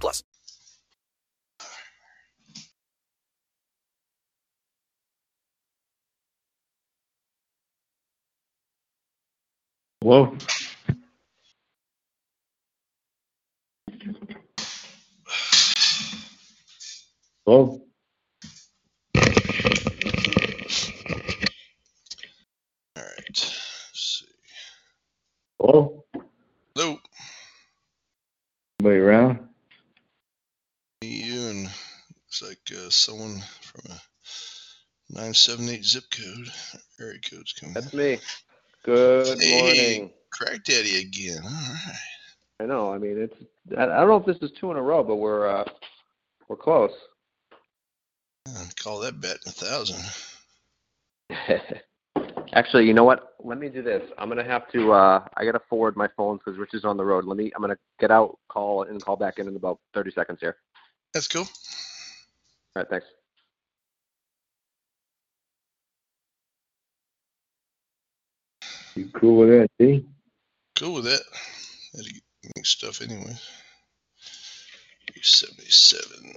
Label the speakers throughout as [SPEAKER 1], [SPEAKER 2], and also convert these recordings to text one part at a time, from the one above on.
[SPEAKER 1] plus.
[SPEAKER 2] Whoa. Whoa.
[SPEAKER 3] All right. Let's see.
[SPEAKER 2] Whoa.
[SPEAKER 3] Hello.
[SPEAKER 2] Anybody around?
[SPEAKER 3] Me, you, and looks like uh, someone from a 978 zip code. Area code's coming.
[SPEAKER 4] That's me. Good
[SPEAKER 3] Hey.
[SPEAKER 4] morning.
[SPEAKER 3] Crack Daddy again. All right.
[SPEAKER 4] I know. I mean, it's. I, I don't know if this is two in a row, but we're uh, we're close.
[SPEAKER 3] I'd call that bet a thousand.
[SPEAKER 4] Actually, you know what? Let me do this. I'm gonna have to. Uh, I gotta forward my phone because Rich is on the road. Let me. I'm gonna get out, call, and call back in in about 30 seconds here.
[SPEAKER 3] That's cool.
[SPEAKER 4] All right. Thanks.
[SPEAKER 2] You cool with that, D?
[SPEAKER 3] Cool with that. Had to make stuff anyway. 77.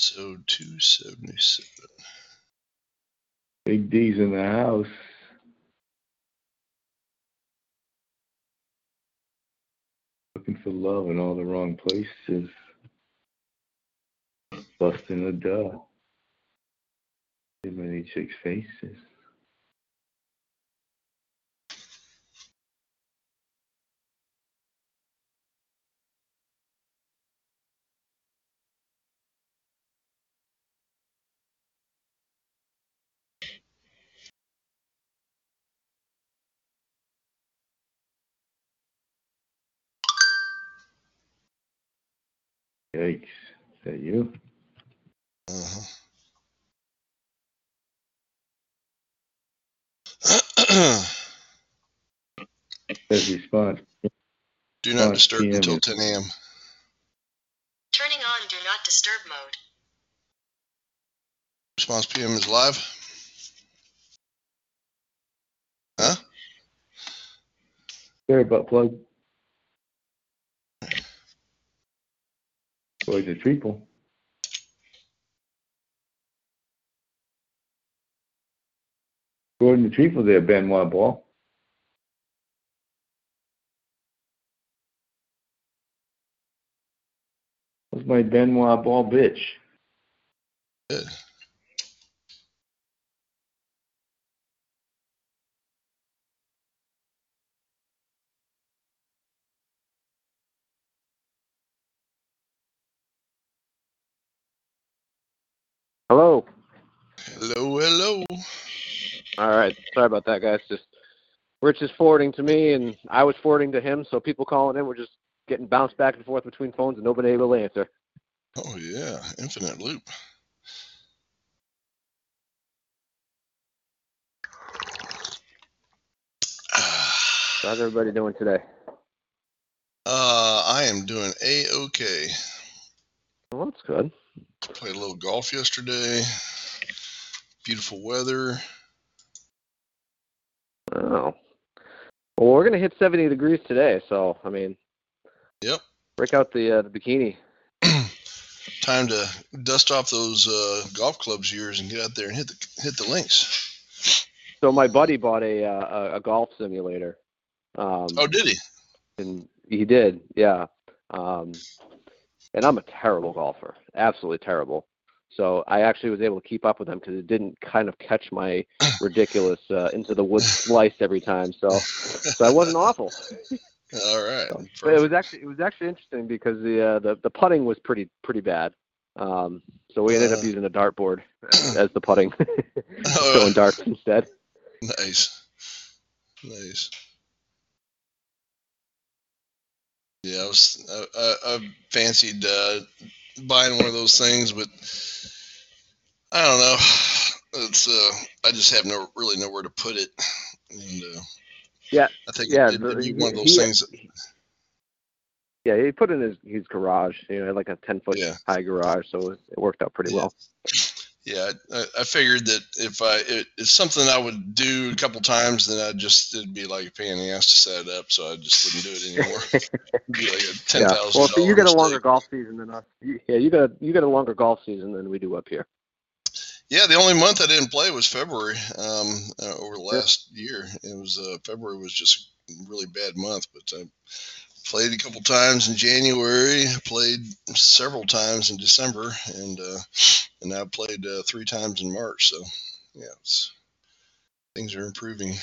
[SPEAKER 3] So 277.
[SPEAKER 2] Big D's in the house. Looking for love in all the wrong places. Busting the door. Too many chicks' faces. Yikes. Is that you?
[SPEAKER 3] Uh-huh.
[SPEAKER 2] Says response.
[SPEAKER 3] Do not disturb
[SPEAKER 2] PM.
[SPEAKER 3] until 10 a.m.
[SPEAKER 5] Turning on Do Not Disturb mode.
[SPEAKER 3] Response PM is live. Huh?
[SPEAKER 2] Sorry, butt plug. Boy, the triple. Gordon the Chief triple there, Benoit Ball. What's my Benoit Ball bitch?
[SPEAKER 3] Good.
[SPEAKER 4] Hello.
[SPEAKER 3] Hello, hello.
[SPEAKER 4] All right. Sorry about that, guys. Just Rich is forwarding to me, and I was forwarding to him. So people calling in, we're just getting bounced back and forth between phones, and nobody able to answer.
[SPEAKER 3] Oh, yeah. Infinite loop.
[SPEAKER 4] How's everybody doing today?
[SPEAKER 3] Uh, I am doing a okay.
[SPEAKER 4] Well, that's good.
[SPEAKER 3] Played a little golf yesterday. Beautiful weather.
[SPEAKER 4] Oh. Well, we're gonna hit 70 degrees today, so I mean,
[SPEAKER 3] Yep.
[SPEAKER 4] break out the uh, the bikini.
[SPEAKER 3] Time to dust off those uh, golf clubs yours and get out there and hit the hit the links.
[SPEAKER 4] So my buddy bought a uh, a, a golf simulator. Um,
[SPEAKER 3] Oh, did he?
[SPEAKER 4] and he did, yeah. Um, and I'm a terrible golfer, absolutely terrible. So I actually was able to keep up with them because it didn't kind of catch my ridiculous uh, into the woods slice every time. So so I wasn't awful.
[SPEAKER 3] All right.
[SPEAKER 4] But it was actually it was actually interesting because the uh, the the putting was pretty pretty bad. Um, so we ended up
[SPEAKER 3] Uh.
[SPEAKER 4] using a dartboard as the putting,
[SPEAKER 3] Oh,
[SPEAKER 4] throwing darts instead.
[SPEAKER 3] Nice. Nice. Yeah, I was I, I, I fancied uh, buying one of those things, but I don't know. It's uh, I just have no really nowhere to put it, and uh,
[SPEAKER 4] Yeah,
[SPEAKER 3] I think
[SPEAKER 4] yeah,
[SPEAKER 3] it,
[SPEAKER 4] the-
[SPEAKER 3] be one of those
[SPEAKER 4] he-
[SPEAKER 3] things. That,
[SPEAKER 4] Yeah, he put in his his garage. You know, like a ten foot
[SPEAKER 3] Yeah.
[SPEAKER 4] high garage, so it, it worked out pretty
[SPEAKER 3] Yeah.
[SPEAKER 4] well.
[SPEAKER 3] yeah, I, I figured that if I it, it's something I would do a couple times, then I just it'd be like a pain in the ass to set it up, so I just wouldn't do it anymore. Be like a ten
[SPEAKER 4] yeah. Well, so you get a longer golf season than us. You- Yeah, you got a, you get a longer golf season than we do up here.
[SPEAKER 3] Yeah, the only month I didn't play was February. Um, uh, over the
[SPEAKER 4] Yeah.
[SPEAKER 3] last year, it was uh, February was just a really bad month. But I played a couple times in January, played several times in December, and uh, and now played uh, three times in March. So yeah, it's, things are improving.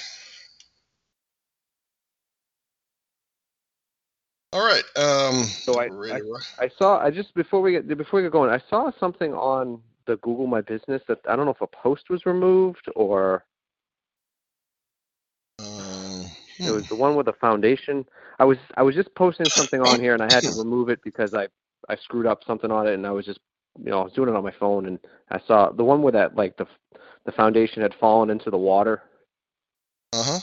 [SPEAKER 3] All right. Um,
[SPEAKER 4] So I-
[SPEAKER 3] we're ready to rock.
[SPEAKER 4] I saw. I just before we get before we get going, I saw something on the Google My Business that I don't know if a post was removed or
[SPEAKER 3] Um,
[SPEAKER 4] it was the one with the foundation. I was I was just posting something on here and I had to remove it because I I screwed up something on it and I was just you know I was doing it on my phone and I saw the one where that like the the foundation had fallen into the water.
[SPEAKER 3] uh huh.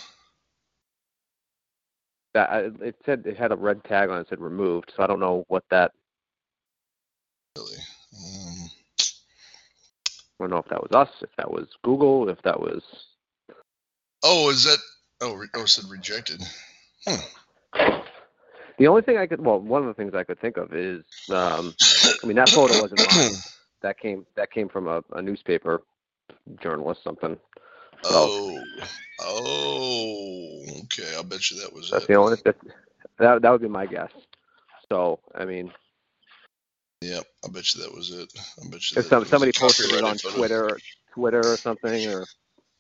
[SPEAKER 4] That I, it said it had a red tag on it said removed, so I don't know what that.
[SPEAKER 3] Really. Um,
[SPEAKER 4] don't know if that was us, if that was Google, if that was.
[SPEAKER 3] oh, is that? Oh, re- oh, it said rejected.
[SPEAKER 4] The only thing I could, well, one of the things I could think of is, um, I mean, that photo wasn't mine. That came that came from a, a newspaper journalist, something.
[SPEAKER 3] Oh, oh, okay. I'll bet you that was
[SPEAKER 4] That's
[SPEAKER 3] it.
[SPEAKER 4] the only that that that would be my guess. So, I mean,
[SPEAKER 3] Yep, I bet you that was it. I bet you that
[SPEAKER 4] some somebody posted it on
[SPEAKER 3] photo.
[SPEAKER 4] Twitter, or Twitter or something, or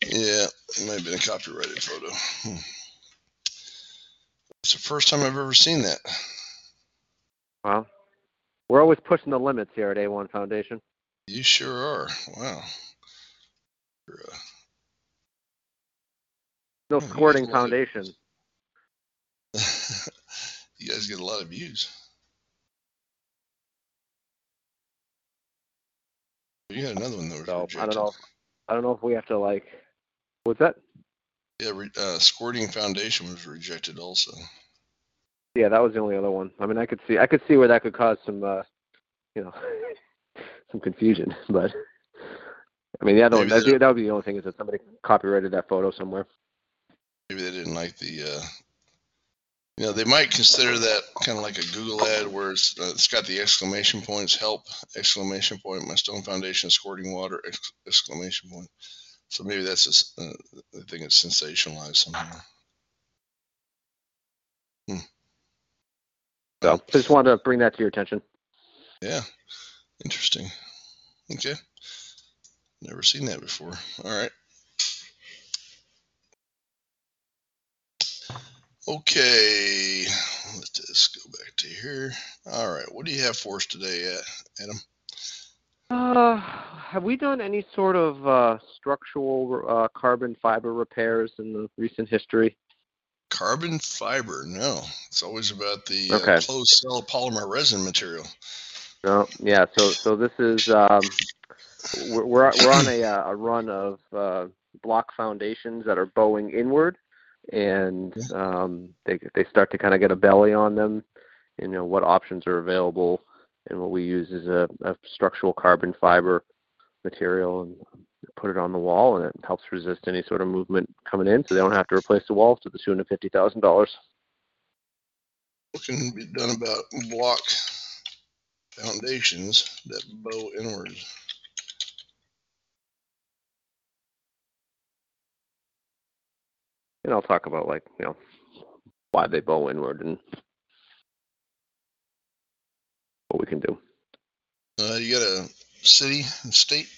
[SPEAKER 3] Yeah, it might have been a copyrighted photo. Hmm. It's the first time I've ever seen that.
[SPEAKER 4] well, we're always pushing the limits here at A1 Foundation.
[SPEAKER 3] You sure are. Wow. Uh,
[SPEAKER 4] No squirting
[SPEAKER 3] guys love it.
[SPEAKER 4] foundation.
[SPEAKER 3] you guys get a lot of views. You had another one that was
[SPEAKER 4] So
[SPEAKER 3] rejected.
[SPEAKER 4] I don't know. If, I don't know if we have to like. What's that?
[SPEAKER 3] Yeah, re- uh, Squirting Foundation was rejected also.
[SPEAKER 4] Yeah, that was the only other one. I mean, I could see I could see where that could cause some, uh, you know, some confusion. But I mean, the other one
[SPEAKER 3] Maybe
[SPEAKER 4] that that would be the only thing is that somebody copyrighted that photo somewhere.
[SPEAKER 3] Maybe they didn't like the. Uh, you know, they might consider that kind of like a Google ad where it's, uh, it's got the exclamation points, help exclamation point, my Stone Foundation is squirting water ex- exclamation point. So maybe that's just, uh, I think it's sensationalized somehow.
[SPEAKER 4] So I just wanted to bring that to your attention.
[SPEAKER 3] Yeah, interesting. Okay, never seen that before. All right. Okay, let's just go back to here. All right, what do you have for us today, Adam?
[SPEAKER 4] Uh, have we done any sort of uh, structural uh, carbon fiber repairs in the recent history?
[SPEAKER 3] Carbon fiber? No, it's always about the uh,
[SPEAKER 4] Okay.
[SPEAKER 3] closed cell polymer resin material.
[SPEAKER 4] No. Yeah. So so this is um, we're we're we're on a uh, a run of uh, block foundations that are bowing inward, and um, they they start to kind of get a belly on them. You know what options are available, and what we use is a, a structural carbon fiber material and put it on the wall, and it helps resist any sort of movement coming in, so they don't have to replace the walls to the tune of fifty thousand dollars.
[SPEAKER 3] What can be done about block foundations that bow inwards?
[SPEAKER 4] And I'll talk about like you know why they bow inward and what we can do.
[SPEAKER 3] Uh, you got a city and state?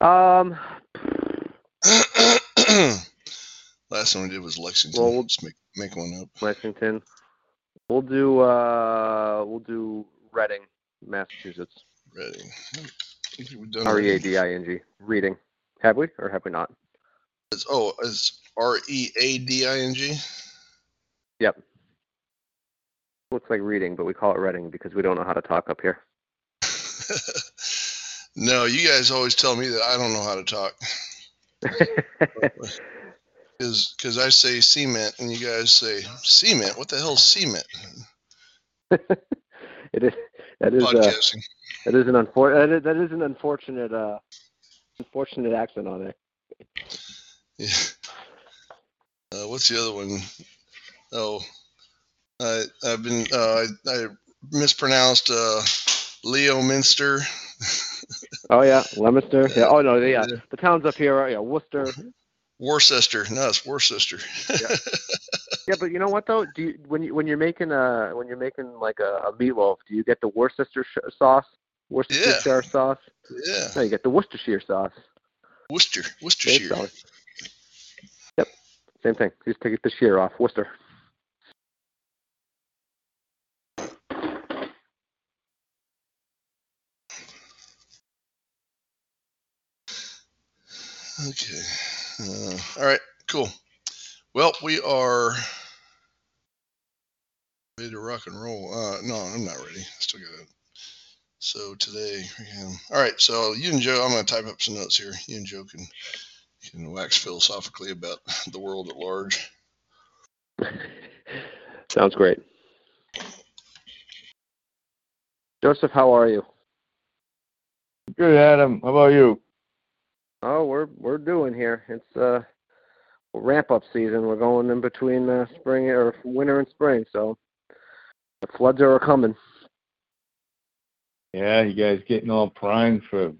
[SPEAKER 4] Um,
[SPEAKER 3] Last one we did was Lexington.
[SPEAKER 4] Well, we'll-
[SPEAKER 3] Let's make make one up.
[SPEAKER 4] Lexington. We'll do uh we'll do Reading, Massachusetts.
[SPEAKER 3] Reading. I think we've done
[SPEAKER 4] R E A. D I N G. Reading. Have we or have we not?
[SPEAKER 3] It's, oh, it's R E A D I N G.
[SPEAKER 4] Yep. looks like reading, but we call it reading because we don't know how to talk up here.
[SPEAKER 3] no, you guys always tell me that I don't know how to talk. Because because I say cement and you guys say cement. What the hell's cement?
[SPEAKER 4] it is that is uh, that is an unfor- that is, that is an unfortunate uh unfortunate accent on it.
[SPEAKER 3] Yeah. Uh, what's the other one? Oh, I I've been uh, I, I mispronounced uh, Leo Minster.
[SPEAKER 4] Oh yeah, Leominster. Yeah. Oh no, yeah. The towns up here are yeah, Worcester.
[SPEAKER 3] Worcester. No, it's Worcester.
[SPEAKER 4] Yeah, yeah, but you know what though? Do you when you when you're making a when you're making like a, a meatloaf, do you get the Worcester sauce? Worcestershire sauce?
[SPEAKER 3] yeah,
[SPEAKER 4] No, you get the Worcestershire sauce.
[SPEAKER 3] Worcester. Worcestershire.
[SPEAKER 4] sauce. Same thing. Just take the shear off. Worcester.
[SPEAKER 3] Okay. Uh, all right. Cool. Well, we are ready to rock and roll. Uh, no, I'm not ready. I still got it. So today, all right. So you and Joe, I'm going to type up some notes here. You and Joe can can wax philosophically about the world at large.
[SPEAKER 4] Sounds great. Joseph, how are you?
[SPEAKER 2] Good, Adam. How about you?
[SPEAKER 4] Oh, we're we're doing here. It's uh ramp up season. We're going in between uh, spring or winter and spring, so the floods are coming.
[SPEAKER 2] Yeah, you guys getting all primed for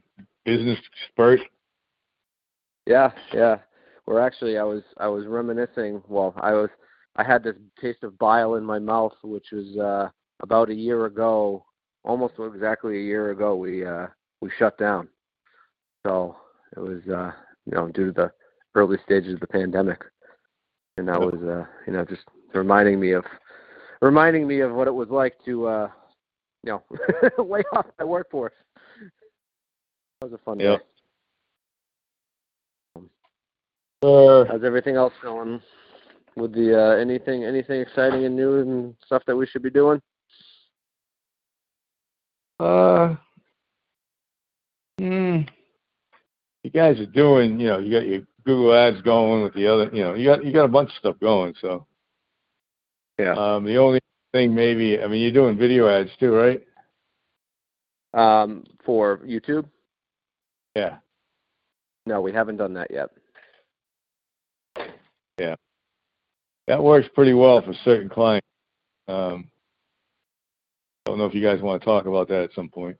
[SPEAKER 2] business spurt?
[SPEAKER 4] Yeah, yeah. We're actually I was I was reminiscing. Well, I was I had this taste of bile in my mouth, which was uh about a year ago, almost exactly a year ago. We uh we shut down. So it was uh you know due to the early stages of the pandemic, and that was uh you know just reminding me of reminding me of what it was like to uh you know lay off my workforce. That was a fun
[SPEAKER 2] Yep.
[SPEAKER 4] day.
[SPEAKER 2] Uh,
[SPEAKER 4] How's everything else going with the uh, anything anything exciting and new and stuff that we should be doing?
[SPEAKER 2] uh, hmm. You guys are doing, you know, you got your Google ads going with the other, you know, you got you got a bunch of stuff going. So,
[SPEAKER 4] Yeah.
[SPEAKER 2] um, the only thing maybe, I mean, you're doing video ads too, right?
[SPEAKER 4] Um, for YouTube?
[SPEAKER 2] Yeah.
[SPEAKER 4] No, we haven't done that yet.
[SPEAKER 2] That works pretty well for certain clients. Um, don't know if you guys want to talk about that at some point.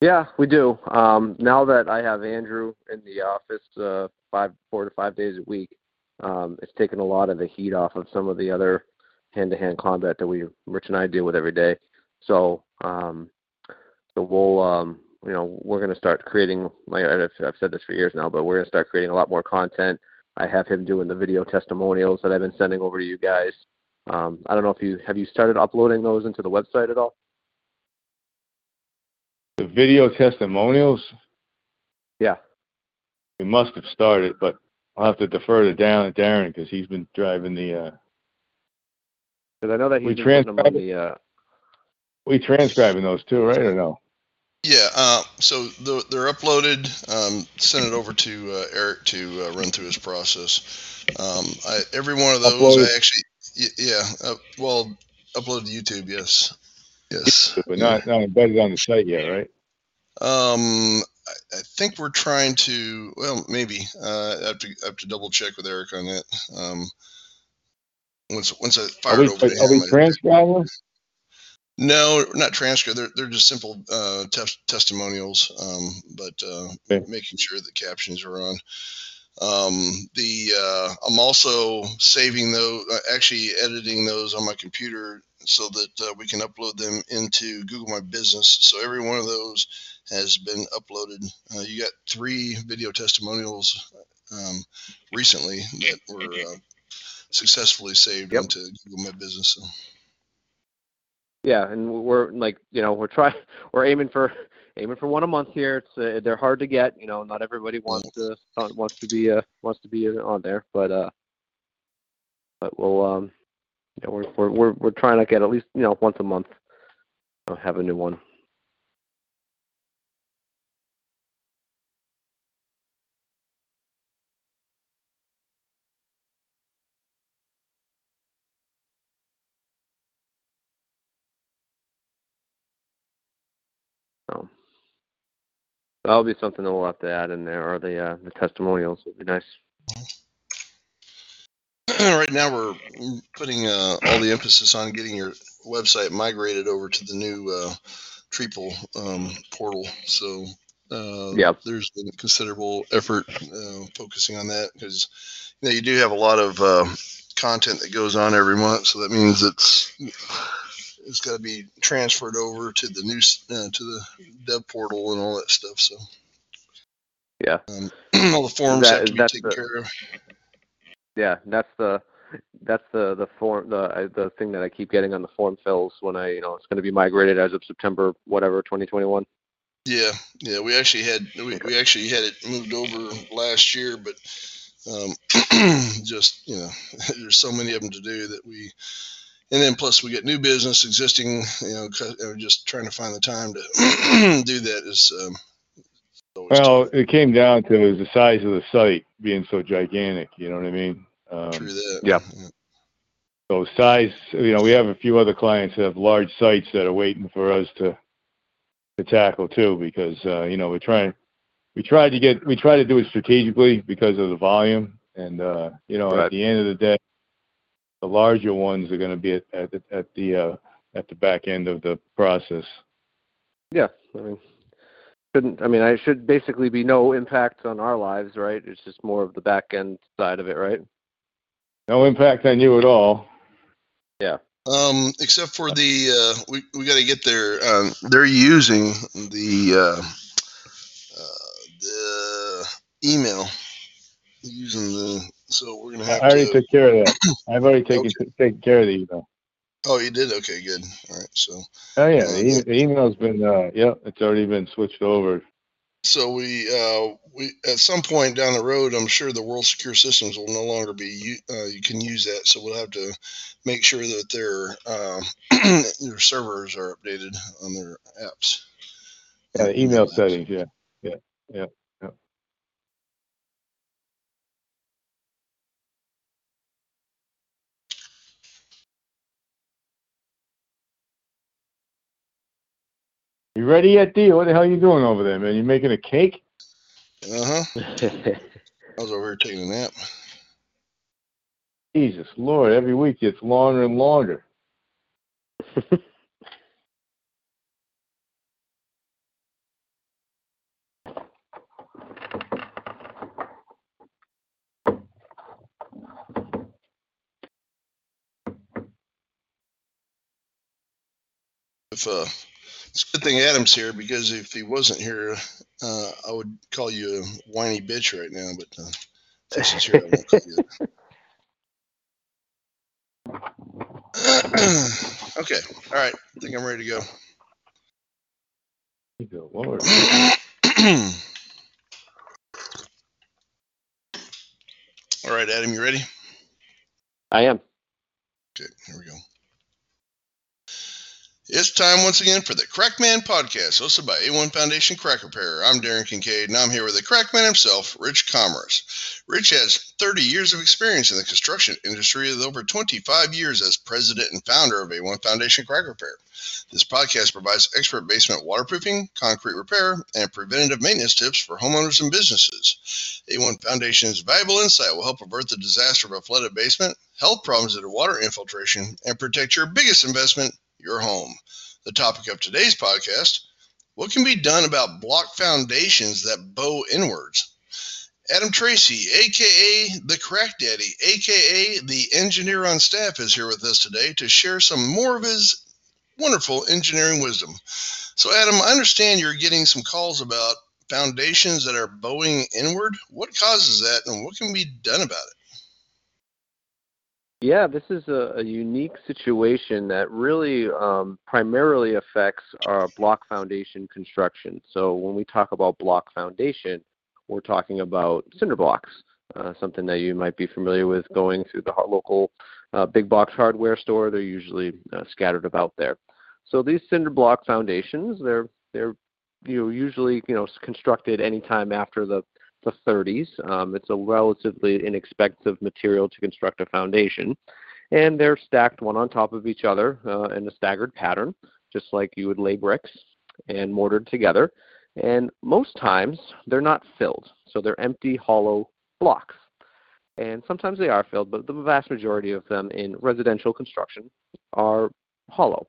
[SPEAKER 4] Yeah, we do. Um, now that I have Andrew in the office uh, five, four to five days a week, um, it's taken a lot of the heat off of some of the other hand-to-hand combat that we, Rich and I, deal with every day. So, um, so we'll, um, you know, we're going to start creating. Like I've, I've said this for years now, but we're going to start creating a lot more content. I have him doing the video testimonials that I've been sending over to you guys. Um, I don't know if you have you started uploading those into the website at all.
[SPEAKER 2] The video testimonials,
[SPEAKER 4] Yeah.
[SPEAKER 2] we must have started, but I'll have to defer to Darren, Darren because he's been driving the. Uh,
[SPEAKER 4] Because I know that he's
[SPEAKER 2] We
[SPEAKER 4] been putting them on the. Uh,
[SPEAKER 2] we transcribing those too, right or no?
[SPEAKER 3] Yeah. Uh, so the, they're uploaded. Um, send it over to uh, Eric to uh, run through his process. Um, I, every one of those,
[SPEAKER 2] Uploaded.
[SPEAKER 3] I actually, y- yeah. Uh, well, uploaded to YouTube. Yes. Yes.
[SPEAKER 2] But not not embedded on the site yet, right?
[SPEAKER 3] Um, I, I think we're trying to. Well, maybe. Uh, I have to I have to double check with Eric on that. Um, once once I
[SPEAKER 2] Are
[SPEAKER 3] fire
[SPEAKER 2] we,
[SPEAKER 3] it over to
[SPEAKER 2] are we
[SPEAKER 3] him. I-
[SPEAKER 2] transcribing?
[SPEAKER 3] No, not transcript. They're they're just simple uh, tes- testimonials, um, but uh,
[SPEAKER 2] Okay.
[SPEAKER 3] making sure the captions are on. Um, the uh, I'm also saving those, uh, actually editing those on my computer so that uh, we can upload them into Google My Business. So every one of those has been uploaded. Uh, you got three video testimonials um, recently that were uh, successfully saved
[SPEAKER 4] Yep.
[SPEAKER 3] into Google My Business. So.
[SPEAKER 4] Yeah, and we're like, you know, we're trying, we're aiming for aiming for one a month here. It's uh, they're hard to get. You know, not everybody wants to uh, wants to be uh, wants to be on there, but uh, but we'll um, yeah, we're we're we're we're trying to get at least you know once a month uh, have a new one. So that'll be something that we'll have to add in there, or the uh, the testimonials would be nice.
[SPEAKER 3] right now we're putting uh, all the emphasis on getting your website migrated over to the new uh, Treeple um, portal. So uh,
[SPEAKER 4] Yep.
[SPEAKER 3] there's been considerable effort uh, focusing on that because you know you do have a lot of uh, content that goes on every month. So that means it's it's got to be transferred over to the new uh, to the dev portal and all that stuff. So
[SPEAKER 4] Yeah.
[SPEAKER 3] um, all the forms
[SPEAKER 4] That-
[SPEAKER 3] have to be taken
[SPEAKER 4] the-
[SPEAKER 3] care of.
[SPEAKER 4] Yeah, that's the that's the the form the the thing that I keep getting on the form fills when I you know it's going to be migrated as of September whatever 2021.
[SPEAKER 3] Yeah, yeah, we actually had we, we actually had it moved over last year, but um, just you know, there's so many of them to do that we, and then plus we get new business, existing, you know, just trying to find the time to do that is. Um, always
[SPEAKER 2] Well,
[SPEAKER 3] tough.
[SPEAKER 2] it came down to the size of the site being so gigantic. You know what I mean? Um,
[SPEAKER 3] true that.
[SPEAKER 4] yeah.
[SPEAKER 2] So size, you know, we have a few other clients that have large sites that are waiting for us to to tackle too, because uh, you know we're trying, we tried to get, we try to do it strategically because of the volume, and uh, you know,
[SPEAKER 4] Right.
[SPEAKER 2] at the end of the day, the larger ones are going to be at at the at the uh, at the back end of the process.
[SPEAKER 4] Yeah, I mean shouldn't I mean I should basically be no impact on our lives, right? It's just more of the back end side of it, right?
[SPEAKER 2] No impact on you at all. Yeah.
[SPEAKER 3] Um, except for the uh, we we got to get there. um, they're using the uh, uh, the email using the so we're gonna have.
[SPEAKER 2] I already
[SPEAKER 3] to.
[SPEAKER 2] took care of that. I've already taken taken care of the email.
[SPEAKER 3] Oh, you did? Okay, good. All right. So,
[SPEAKER 2] Oh yeah, the, e- the email's been uh, yeah, it's already been switched over.
[SPEAKER 3] so we uh, we at some point down the road, I'm sure the World Secure Systems will no longer be. Uh, you can use that, so we'll have to make sure that their um, their servers are updated on their apps.
[SPEAKER 2] Yeah, the email settings. Yeah, yeah, yeah, You ready yet, D? What the hell are you doing over there, man? You making a cake?
[SPEAKER 3] Uh huh. I was over here taking a nap.
[SPEAKER 2] Jesus Lord, every week it's longer and longer.
[SPEAKER 3] If uh, it's a good thing Adam's here because if he wasn't here, uh, I would call you a whiny bitch right now. But uh, since he's here, I won't call you. okay. All right. I think I'm ready to go.
[SPEAKER 2] Good Lord.
[SPEAKER 3] All right, Adam, you ready?
[SPEAKER 4] I am.
[SPEAKER 3] Okay, here we go. It's time once again for the Crackman Podcast, hosted by A1 Foundation Crack Repair. I'm Darren Kincaid, and I'm here with the Crackman himself, Rich Commerce. Rich has 30 years of experience in the construction industry with over 25 years as president and founder of A1 Foundation Crack Repair. This podcast provides expert basement waterproofing, concrete repair, and preventative maintenance tips for homeowners and businesses. A1 Foundation's valuable insight will help avert the disaster of a flooded basement, health problems due to water infiltration, and protect your biggest investment, your home. The topic of today's podcast what can be done about block foundations that bow inwards? Adam Tracy, aka the Crack Daddy, aka the engineer on staff, is here with us today to share some more of his wonderful engineering wisdom. So, Adam, I understand you're getting some calls about foundations that are bowing inward. What causes that, and what can be done about it?
[SPEAKER 4] Yeah, this is a, a unique situation that really um, primarily affects our block foundation construction. So when we talk about block foundation, we're talking about cinder blocks, uh, something that you might be familiar with going through the local uh, big box hardware store. They're usually uh, scattered about there. So these cinder block foundations, they're they're you know usually you know constructed anytime after the the 30s. Um, it's a relatively inexpensive material to construct a foundation, and they're stacked one on top of each other uh, in a staggered pattern, just like you would lay bricks and mortared together. And most times they're not filled, so they're empty, hollow blocks. And sometimes they are filled, but the vast majority of them in residential construction are hollow.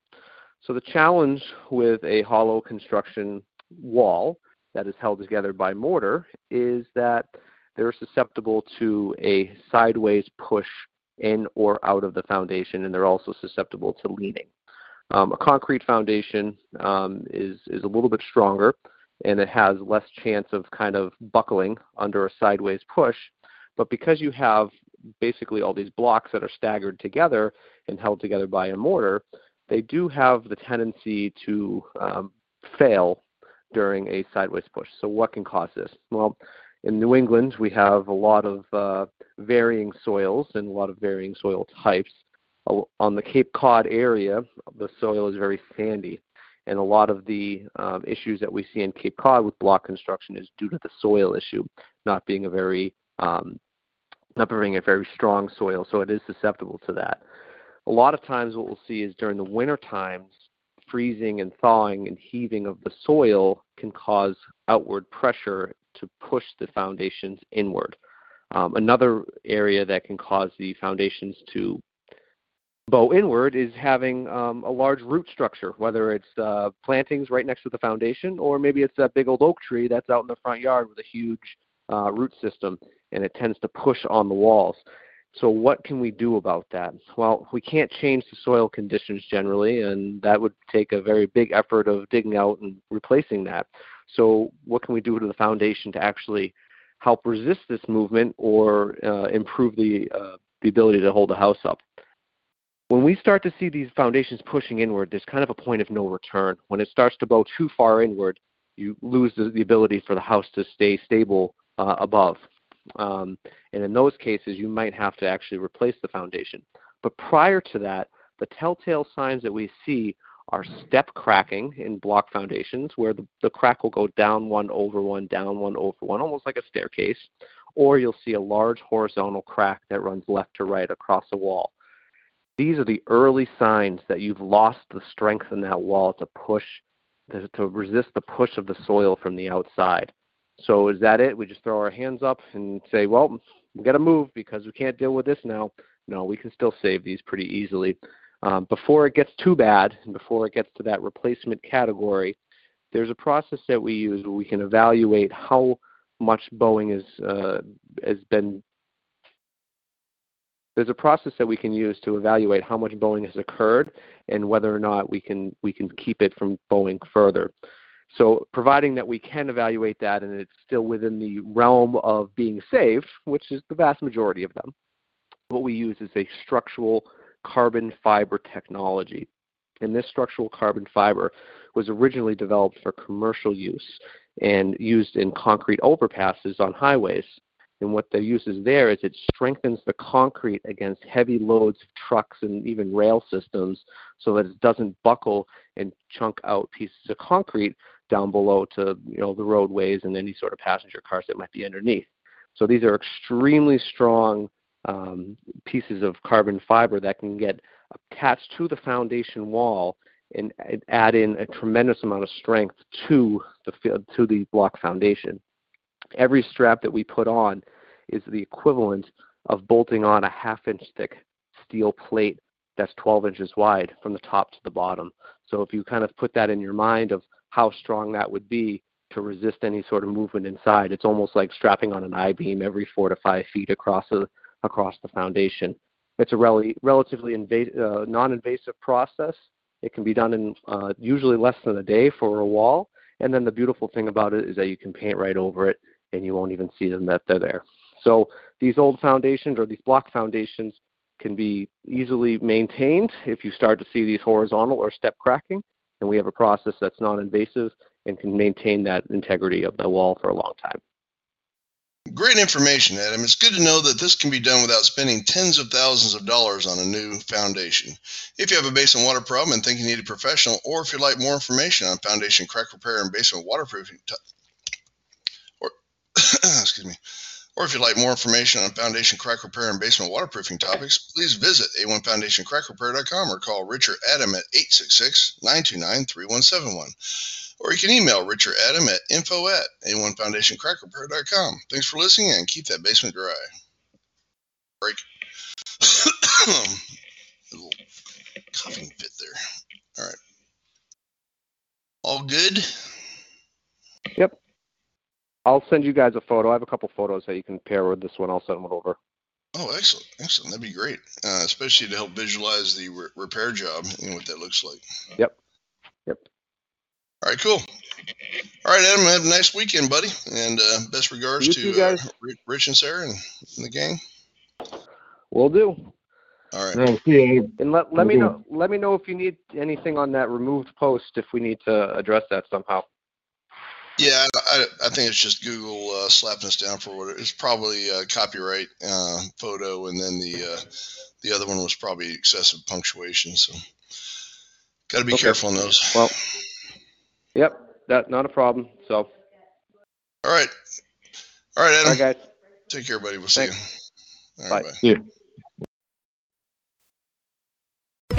[SPEAKER 4] So the challenge with a hollow construction wall that is held together by mortar is that they're susceptible to a sideways push in or out of the foundation, and they're also susceptible to leaning. Um, a concrete foundation um, is is a little bit stronger, and it has less chance of kind of buckling under a sideways push. But because you have basically all these blocks that are staggered together and held together by a mortar, they do have the tendency to um, fail during a sideways push. So what can cause this? Well, in New England, we have a lot of uh, varying soils and a lot of varying soil types. On the Cape Cod area, the soil is very sandy, and a lot of the um, issues that we see in Cape Cod with block construction is due to the soil issue, not being a very um, not being a very strong soil, so it is susceptible to that. A lot of times, what we'll see is during the winter times, freezing and thawing and heaving of the soil can cause outward pressure to push the foundations inward. Um, another area that can cause the foundations to bow inward is having um, a large root structure, whether it's uh, plantings right next to the foundation or maybe it's that big old oak tree that's out in the front yard with a huge uh, root system and it tends to push on the walls. So what can we do about that? Well, we can't change the soil conditions generally, and that would take a very big effort of digging out and replacing that. So what can we do to the foundation to actually help resist this movement or uh, improve the uh, the ability to hold the house up? When we start to see these foundations pushing inward, there's kind of a point of no return. When it starts to bow too far inward, you lose the, the ability for the house to stay stable uh, above. Um, and in those cases, you might have to actually replace the foundation. But prior to that, the telltale signs that we see are step cracking in block foundations, where the, the crack will go down one over one, down one over one, almost like a staircase. Or you'll see a large horizontal crack that runs left to right across a wall. These are the early signs that you've lost the strength in that wall to push, to, to resist the push of the soil from the outside. So is that it? We just throw our hands up and say, well, we got to move because we can't deal with this now. No, we can still save these pretty easily. Um, before it gets too bad and before it gets to that replacement category, there's a process that we use where we can evaluate how much bowing is, uh, has been. There's a process that we can use to evaluate how much bowing has occurred and whether or not we can we can keep it from bowing further. So providing that we can evaluate that and it's still within the realm of being safe, which is the vast majority of them, what we use is a structural carbon fiber technology. And this structural carbon fiber was originally developed for commercial use and used in concrete overpasses on highways. And what the use is there is it strengthens the concrete against heavy loads of trucks and even rail systems so that it doesn't buckle and chunk out pieces of concrete down below to you know the roadways and any sort of passenger cars that might be underneath. So these are extremely strong um, pieces of carbon fiber that can get attached to the foundation wall and add in a tremendous amount of strength to the to the block foundation. Every strap that we put on is the equivalent of bolting on a half inch thick steel plate that's 12 inches wide from the top to the bottom. So if you kind of put that in your mind of how strong that would be to resist any sort of movement inside, it's almost like strapping on an I-beam every four to five feet across the across the foundation. It's a rel- relatively inv- uh, non-invasive process. It can be done in uh, usually less than a day for a wall. And then the beautiful thing about it is that you can paint right over it and you won't even see them that they're there. So these old foundations or these block foundations can be easily maintained if you start to see these horizontal or step cracking. And we have a process that's non-invasive and can maintain that integrity of the wall for a long time.
[SPEAKER 3] Great information, Adam. It's good to know that this can be done without spending tens of thousands of dollars on a new foundation. If you have a basement water problem and think you need a professional, or if you'd like more information on foundation crack repair and basement waterproofing, t- or excuse me, or if you'd like more information on foundation crack repair and basement waterproofing topics, please visit a1foundationcrackrepair.com or call Richard Adam at 866-929-3171 or you can email Richard Adam at info at a1foundationcrackrepair.com. Thanks for listening and keep that basement dry. Break. Little coughing fit there. All right. All good?
[SPEAKER 4] I'll send you guys a photo. I have a couple photos that you can pair with this one. I'll send them over.
[SPEAKER 3] Oh, excellent. Excellent. That'd be great, uh, especially to help visualize the re- repair job and what that looks like.
[SPEAKER 4] Yep. Yep.
[SPEAKER 3] All right, cool. All right, Adam, have a nice weekend, buddy. And uh, best regards
[SPEAKER 4] You
[SPEAKER 3] to
[SPEAKER 4] too, guys.
[SPEAKER 3] Uh, Rich and Sarah and, and the gang.
[SPEAKER 4] Will do.
[SPEAKER 3] All right.
[SPEAKER 2] No, see you.
[SPEAKER 4] And let let me
[SPEAKER 2] Okay.
[SPEAKER 4] know let me know if you need anything on that removed post if we need to address that somehow.
[SPEAKER 3] Yeah, I, I think it's just Google uh, slapping us down for what it- it's probably a copyright uh, photo, and then the uh, the other one was probably excessive punctuation. So, got to be
[SPEAKER 4] Okay.
[SPEAKER 3] careful on those.
[SPEAKER 4] Well, Yep, that not a problem. So,
[SPEAKER 3] all right, all right,
[SPEAKER 4] all
[SPEAKER 3] Adam.
[SPEAKER 4] right, guys.
[SPEAKER 3] Take care, buddy. We'll see
[SPEAKER 4] Thanks.
[SPEAKER 3] you. All right,
[SPEAKER 4] Bye.
[SPEAKER 3] bye.